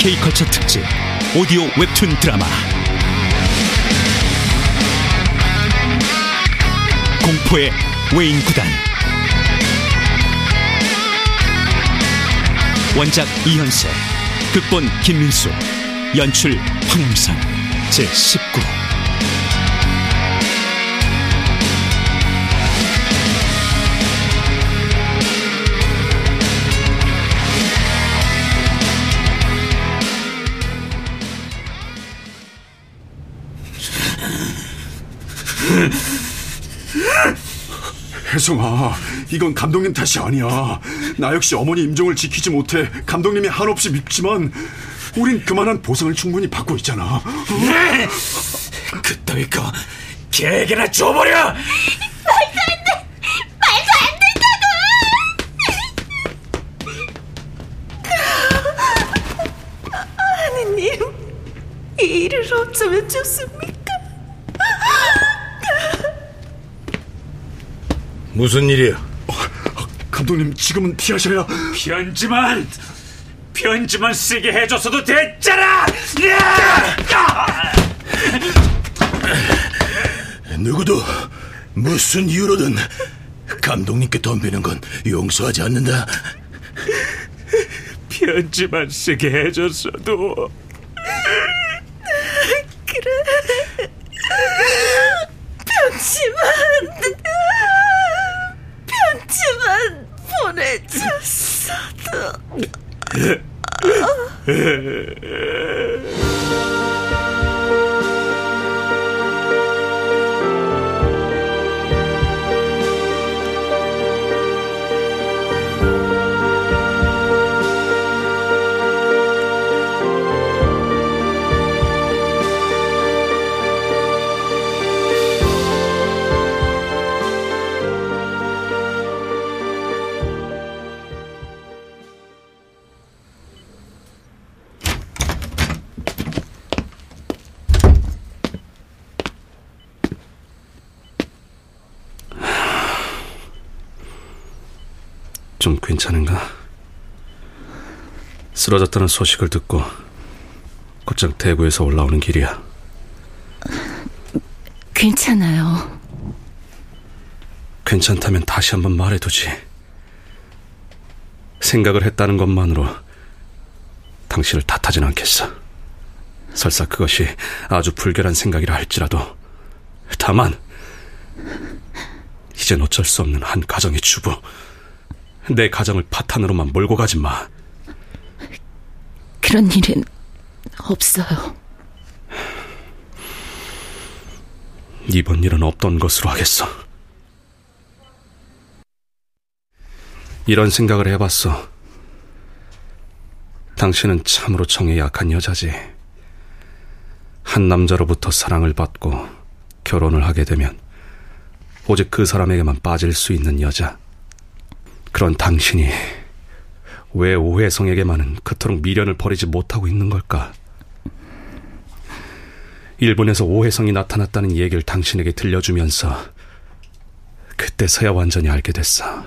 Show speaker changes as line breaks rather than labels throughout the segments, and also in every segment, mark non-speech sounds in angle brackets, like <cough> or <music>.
K컬처 특집 오디오 웹툰 드라마. 공포의 외인 구단. 원작 이현세 극본 김민수 연출 황영선 제19
혜성아, 이건 감독님 탓이 아니야. 나 역시 어머니 임종을 지키지 못해 감독님이 한없이 밉지만 우린 그만한 보상을 충분히 받고 있잖아.
네! 그따위 거 개개나 줘버려!
말도 안 돼! 말도 안 된다고! 하느님, 이 일을 어쩌면 좋습니까?
무슨 일이야?
어, 감독님 지금은 피하셔야
편지만 편지만 쓰게 해줬어도 됐잖아.
누구도 무슨 이유로든 감독님께 덤비는 건 용서하지 않는다.
편지만 쓰게 해줬어도
좀 괜찮은가? 쓰러졌다는 소식을 듣고 곧장 대구에서 올라오는 길이야.
괜찮아요.
괜찮다면 다시 한번 말해두지. 생각을 했다는 것만으로 당신을 탓하진 않겠어. 설사 그것이 아주 불결한 생각이라 할지라도 다만 이젠 어쩔 수 없는 한 가정의 주부 내 가정을 파탄으로만 몰고 가지 마.
그런 일은 없어요.
이번 일은 없던 것으로 하겠어. 이런 생각을 해봤어. 당신은 참으로 정에 약한 여자지. 한 남자로부터 사랑을 받고 결혼을 하게 되면 오직 그 사람에게만 빠질 수 있는 여자. 그런 당신이 왜 오해성에게만은 그토록 미련을 버리지 못하고 있는 걸까? 일본에서 오해성이 나타났다는 얘기를 당신에게 들려주면서 그때서야 완전히 알게 됐어.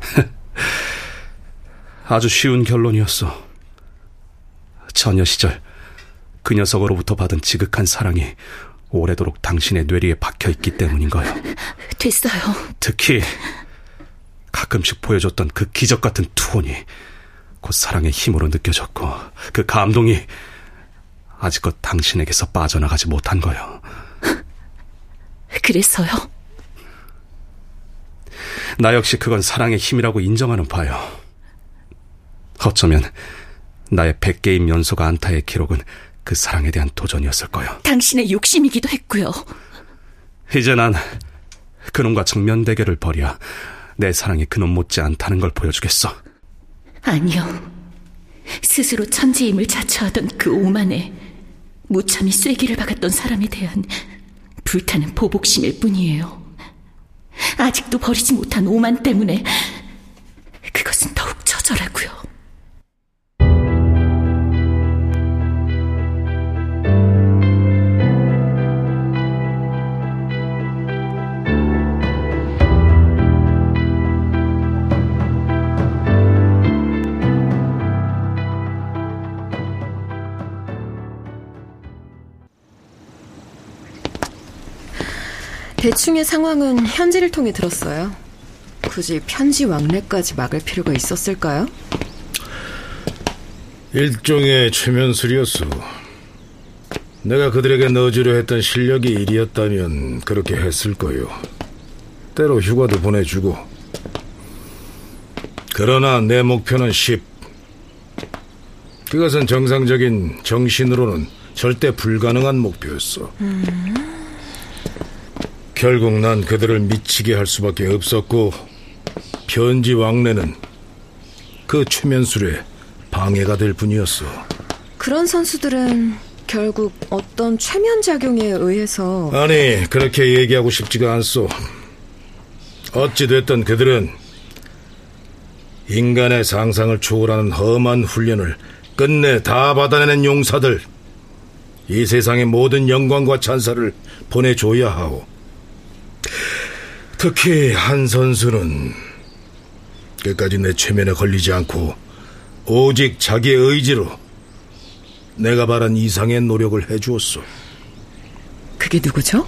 <laughs> 아주 쉬운 결론이었어. 처녀 시절 그 녀석으로부터 받은 지극한 사랑이 오래도록 당신의 뇌리에 박혀 있기 때문인 거요.
됐어요.
특히 가끔씩 보여줬던 그 기적 같은 투혼이 곧 사랑의 힘으로 느껴졌고 그 감동이 아직껏 당신에게서 빠져나가지 못한 거요. <laughs>
그래서요?
나 역시 그건 사랑의 힘이라고 인정하는 바요. 어쩌면 나의 100개의 면소가 안타의 기록은 그 사랑에 대한 도전이었을 거요.
당신의 욕심이기도 했고요.
이제 난 그놈과 정면 대결을 벌여 내 사랑이 그놈 못지 않다는 걸 보여주겠어.
아니요. 스스로 천재임을 자처하던 그 오만에 무참히 쐐기를 박았던 사람에 대한 불타는 보복심일 뿐이에요. 아직도 버리지 못한 오만 때문에
대충의 상황은 현지를 통해 들었어요. 굳이 편지 왕래까지 막을 필요가 있었을까요?
일종의 최면술이었어. 내가 그들에게 넣어주려 했던 실력이 일이었다면 그렇게 했을 거요. 때로 휴가도 보내주고. 그러나 내 목표는 10. 그것은 정상적인 정신으로는 절대 불가능한 목표였어. 음. 결국 난 그들을 미치게 할 수밖에 없었고 편지 왕래는 그 최면술에 방해가 될 뿐이었어.
그런 선수들은 결국 어떤 최면 작용에 의해서
아니 그렇게 얘기하고 싶지가 않소. 어찌 됐든 그들은 인간의 상상을 초월하는 험한 훈련을 끝내 다 받아내는 용사들. 이 세상의 모든 영광과 찬사를 보내줘야 하오. 특히 한 선수는 끝까지 내 최면에 걸리지 않고 오직 자기의 의지로 내가 바란 이상의 노력을 해주었소.
그게 누구죠?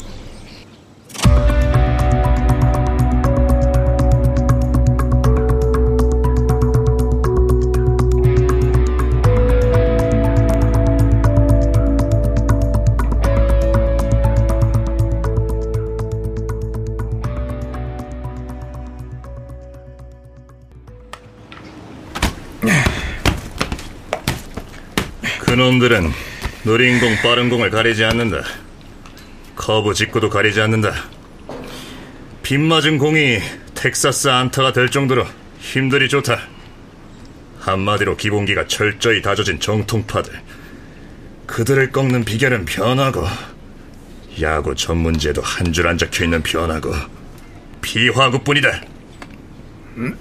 놈들은 느린 공, 빠른 공을 가리지 않는다. 커브 직구도 가리지 않는다. 빗 맞은 공이 텍사스 안타가 될 정도로 힘들이 좋다. 한마디로 기본기가 철저히 다져진 정통파들. 그들을 꺾는 비결은 변하고 야구 전문지에도 한 줄 안 적혀 있는 변하고 비화구뿐이다. 음.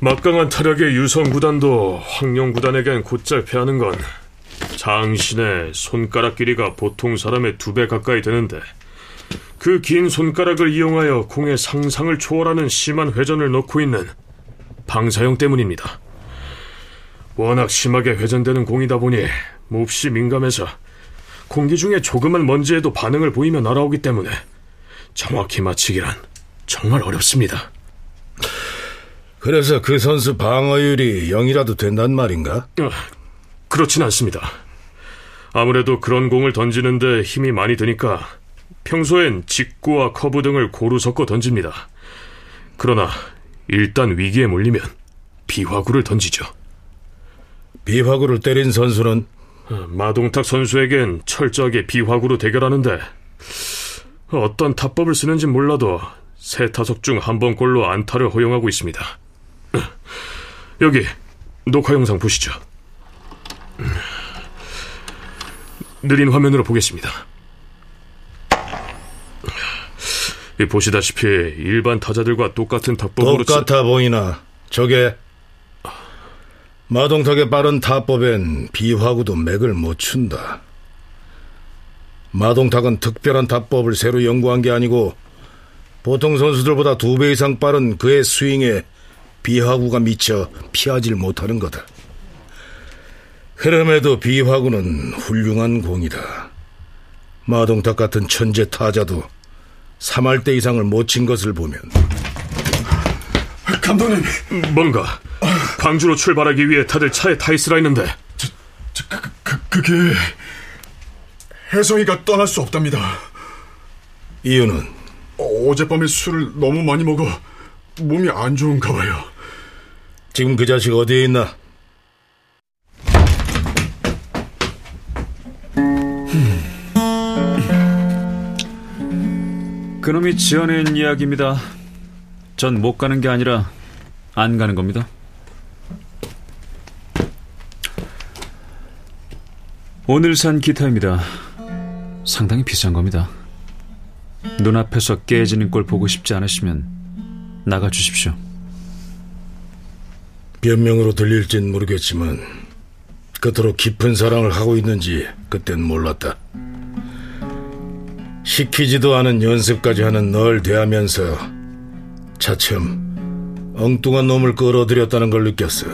막강한 타력의 유성 구단도 황룡 구단에겐 곧잘 패하는 건 장신의 손가락 길이가 보통 사람의 두 배 가까이 되는데 그 긴 손가락을 이용하여 공의 상상을 초월하는 심한 회전을 넣고 있는 방사형 때문입니다. 워낙 심하게 회전되는 공이다 보니 몹시 민감해서 공기 중에 조그만 먼지에도 반응을 보이며 날아오기 때문에 정확히 맞히기란 정말 어렵습니다.
그래서 그 선수 방어율이 0이라도 된단 말인가? 어,
그렇진 않습니다. 아무래도 그런 공을 던지는데 힘이 많이 드니까 평소엔 직구와 커브 등을 고루 섞어 던집니다. 그러나 일단 위기에 몰리면 비화구를 던지죠.
비화구를 때린 선수는?
어, 마동탁 선수에겐 철저하게 비화구로 대결하는데 어떤 타법을 쓰는지 몰라도 세 타석 중 한 번 골로 안타를 허용하고 있습니다. 여기 녹화 영상 보시죠. 느린 화면으로 보겠습니다. 보시다시피 일반 타자들과 똑같은 타법으로
똑같아 보이나 저게 마동탁의 빠른 타법엔 비화구도 맥을 못 춘다. 마동탁은 특별한 타법을 새로 연구한 게 아니고 보통 선수들보다 두 배 이상 빠른 그의 스윙에 비화구가 미쳐 피하질 못하는 거다. 그럼에도 비화구는 훌륭한 공이다. 마동탁 같은 천재 타자도 3할 대 이상을 못 친 것을 보면
감독님
뭔가 광주로 출발하기 위해 다들 차에 타 있으라 했는데
저, 저, 그, 그, 그게 혜성이가 떠날 수 없답니다
이유는?
어젯밤에 술을 너무 많이 먹어 몸이 안 좋은가 봐요.
지금 그 자식 어디에 있나?
그놈이 지어낸 이야기입니다. 전 못 가는 게 아니라 안 가는 겁니다. 오늘 산 기타입니다. 상당히 비싼 겁니다. 눈앞에서 깨지는 꼴 보고 싶지 않으시면 나가 주십시오.
변명으로 들릴진 모르겠지만 그토록 깊은 사랑을 하고 있는지 그땐 몰랐다. 시키지도 않은 연습까지 하는 널 대하면서 차츰 엉뚱한 놈을 끌어들였다는 걸 느꼈어.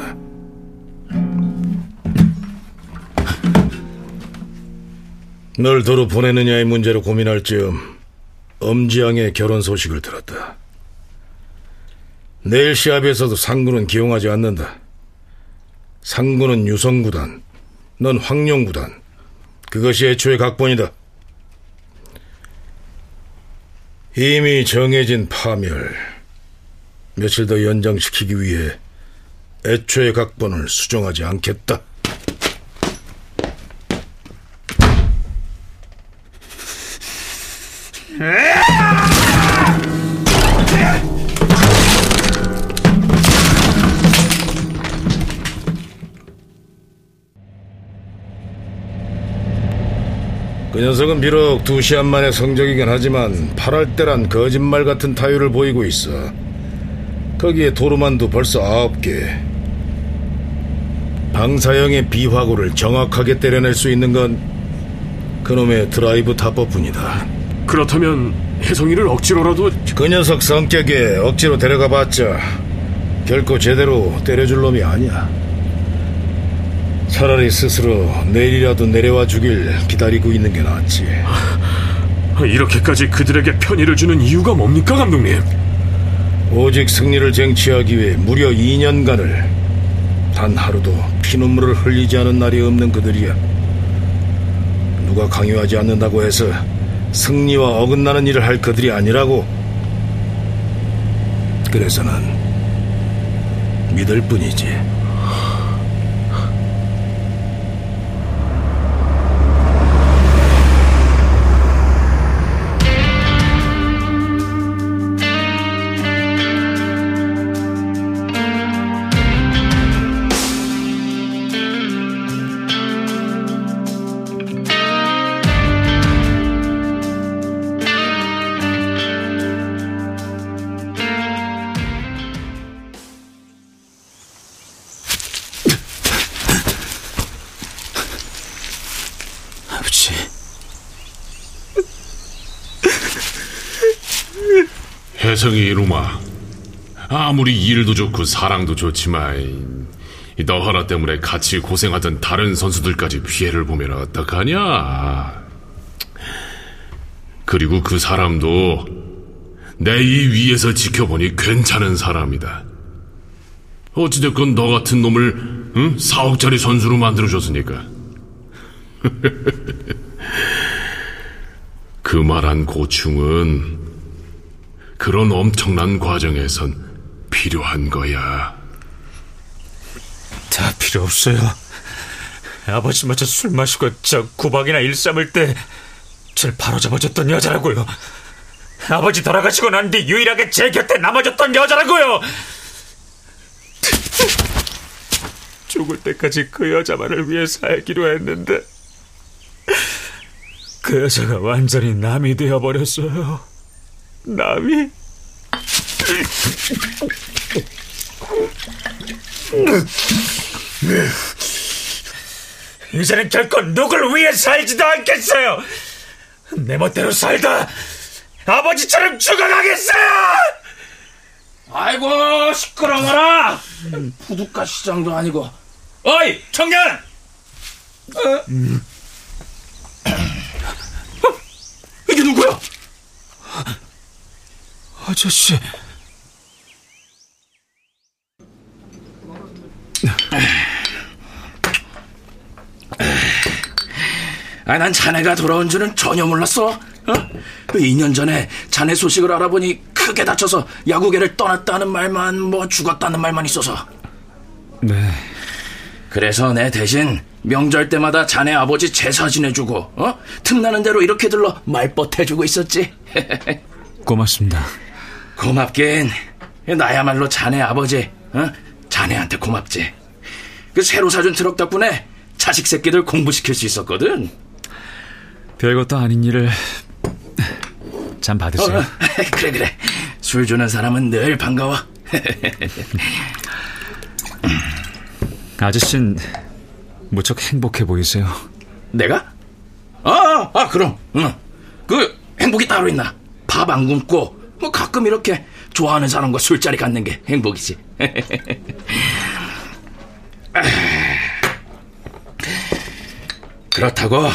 널 도로 보내느냐의 문제로 고민할 즈음 엄지양의 결혼 소식을 들었다. 내일 시합에서도 상구는 기용하지 않는다. 상구는 유성구단, 넌 황룡구단. 그것이 애초의 각본이다. 이미 정해진 파멸. 며칠 더 연장시키기 위해 애초의 각본을 수정하지 않겠다. 그 녀석은 비록 두 시합 만의 성적이긴 하지만 8할 때란 거짓말 같은 타율을 보이고 있어. 거기에 도루만도 벌써 아홉 개. 방사형의 비화구를 정확하게 때려낼 수 있는 건 그놈의 드라이브 타법뿐이다.
그렇다면 혜성이를 억지로라도
그 녀석 성격에 억지로 데려가 봤자 결코 제대로 때려줄 놈이 아니야. 차라리 스스로 내일이라도 내려와 주길 기다리고 있는 게 낫지.
이렇게까지 그들에게 편의를 주는 이유가 뭡니까, 감독님?
오직 승리를 쟁취하기 위해 무려 2년간을 단 하루도 피눈물을 흘리지 않은 날이 없는 그들이야. 누가 강요하지 않는다고 해서 승리와 어긋나는 일을 할 그들이 아니라고. 그래서 는 믿을
뿐이지.
혜성이 이놈아 아무리 일도 좋고 사랑도 좋지만 너 하나 때문에 같이 고생하던 다른 선수들까지 피해를 보면 어떡하냐? 그리고 그 사람도 내 이 위에서 지켜보니 괜찮은 사람이다. 어찌됐건 너 같은 놈을 응? 4억짜리 선수로 만들어줬으니까. <laughs> 그 말한 고충은 그런 엄청난 과정에선 필요한 거야.
다 필요 없어요. 아버지 마저 술 마시고 저 구박이나 일삼을 때 절 바로잡아줬던 여자라고요. 아버지 돌아가시고 난 뒤 유일하게 제 곁에 남아줬던 여자라고요. 죽을 때까지 그 여자만을 위해 살기로 했는데 그 여자가 완전히 남이 되어버렸어요. 남이. 이제는 결코 누굴 위해 살지도 않겠어요. 내 멋대로 살다 아버지처럼 죽어가겠어요.
아이고 시끄러워라 부둣가 시장도 아니고 어이 청년
이게 누구야? 아저씨.
아, 난 자네가 돌아온 줄은 전혀 몰랐어. 어? 그 2년 전에 자네 소식을 알아보니 크게 다쳐서 야구계를 떠났다는 말만 뭐 죽었다는 말만 있어서.
네.
그래서 내 대신 명절 때마다 자네 아버지 제사 지내주고 어? 틈나는 대로 이렇게 들러 말벗 해주고 있었지. <laughs>
고맙습니다.
고맙긴 나야말로 자네 아버지 어? 자네한테 고맙지. 그 새로 사준 트럭 덕분에 자식 새끼들 공부시킬 수 있었거든.
별것도 아닌 일을 잠 받으세요.
어, <laughs> 그래 그래 술 주는 사람은 늘 반가워. <laughs>
아저씨는 무척 행복해 보이세요.
내가? 아, 아 그럼 응. 그 행복이 따로 있나? 밥 안 굶고 뭐 가끔 이렇게 좋아하는 사람과 술자리 갖는 게 행복이지. 그렇다고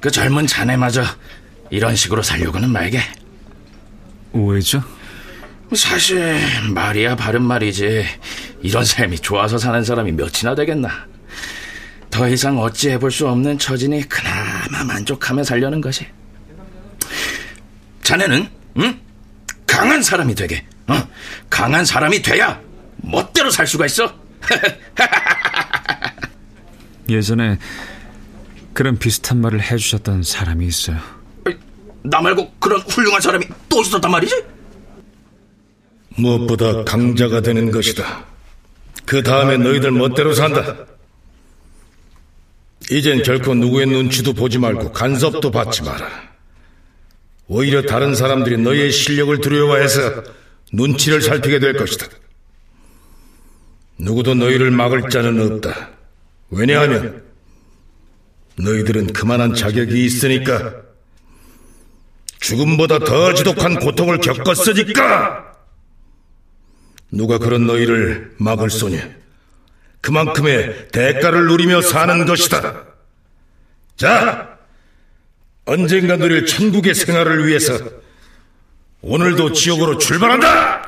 그 젊은 자네마저 이런 식으로 살려고는 말게.
왜죠?
사실 말이야 바른 말이지 이런 삶이 좋아서 사는 사람이 몇이나 되겠나. 더 이상 어찌해 볼 수 없는 처지니 그나마 만족하며 살려는 것이. 자네는 응? 강한 사람이 되게 어? 강한 사람이 돼야 멋대로 살 수가 있어. <laughs>
예전에 그런 비슷한 말을 해주셨던 사람이 있어요.
나 말고 그런 훌륭한 사람이 또 있었단 말이지?
무엇보다 강자가 되는 것이다. 그 다음에 너희들 멋대로 산다. 이젠 결코 누구의 눈치도 보지 말고 간섭도 받지 마라. 오히려 다른 사람들이 너희의 실력을 두려워해서 눈치를 살피게 될 것이다. 누구도 너희를 막을 자는 없다. 왜냐하면 너희들은 그만한 자격이 있으니까 죽음보다 더 지독한 고통을 겪었으니까 누가 그런 너희를 막을 소냐 그만큼의 대가를 누리며 사는 것이다 자 언젠가 누릴 천국의 생활을 위해서 오늘도 지옥으로 출발한다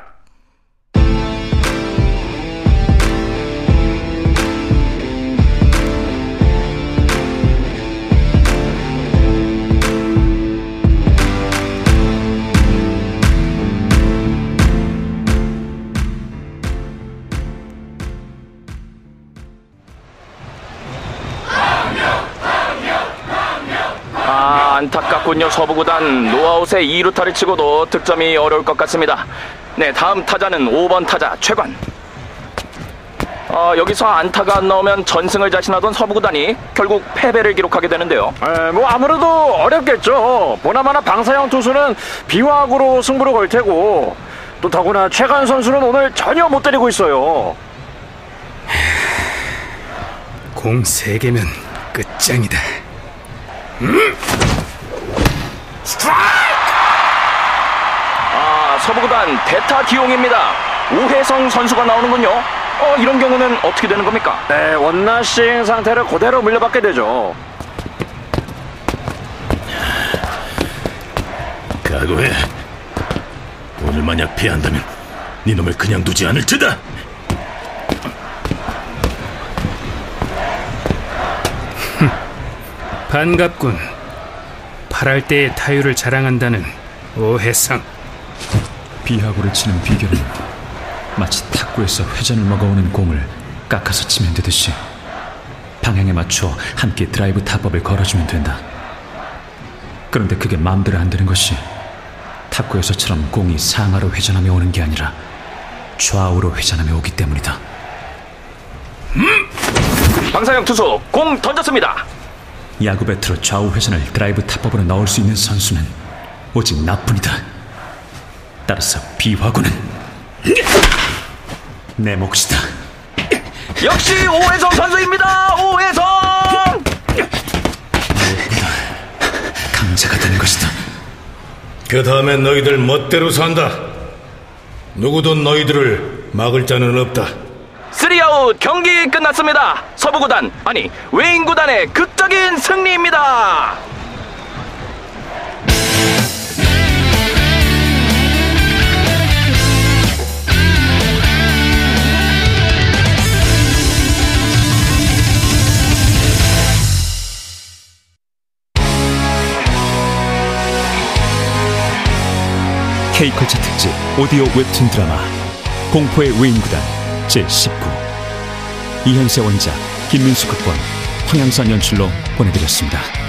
아, 안타깝군요. 서부구단 노아웃의 2루타를 치고도 득점이 어려울 것 같습니다. 네, 다음 타자는 5번 타자 최관. 어, 여기서 안타가 안 나오면 전승을 자신하던 서부구단이 결국 패배를 기록하게 되는데요.
에, 뭐 아무래도 어렵겠죠. 보나마나 방사형 투수는 비화구로 승부를 걸 테고 또 더구나 최관 선수는 오늘 전혀 못 때리고 있어요.
공 3개면 끝장이다.
아, 서부구단 대타 기용입니다. 우혜성 선수가 나오는군요. 어, 이런 경우는 어떻게 되는 겁니까?
네, 원나싱 상태를 그대로 물려받게 되죠.
각오해. 오늘 만약 패한다면 네 놈을 그냥 두지 않을 테다.
반갑군. 팔할 때의 타율을 자랑한다는 오해상.
비하구를 치는 비결은 마치 탁구에서 회전을 먹어오는 공을 깎아서 치면 되듯이 방향에 맞춰 함께 드라이브 타법을 걸어주면 된다. 그런데 그게 마음대로 안 되는 것이 탁구에서처럼 공이 상하로 회전하며 오는 게 아니라 좌우로 회전하며 오기 때문이다.
방사형 투수 공 던졌습니다.
야구 배트로 좌우 회전을 드라이브 타법으로 넣을 수 있는 선수는 오직 나뿐이다. 따라서 비화구는 내 몫이다.
역시 오혜성 선수입니다. 오혜성!
강자가 되는 것이다.
그 다음에 너희들 멋대로 산다. 누구도 너희들을 막을 자는 없다.
3아웃 경기 끝났습니다. 서부구단 아니 웨인구단의 극적인 승리입니다.
K컬처 특집 오디오 웹툰 드라마 공포의 외인구단 제19 이현세 원작 김민수 극본 황양선 연출로 보내드렸습니다.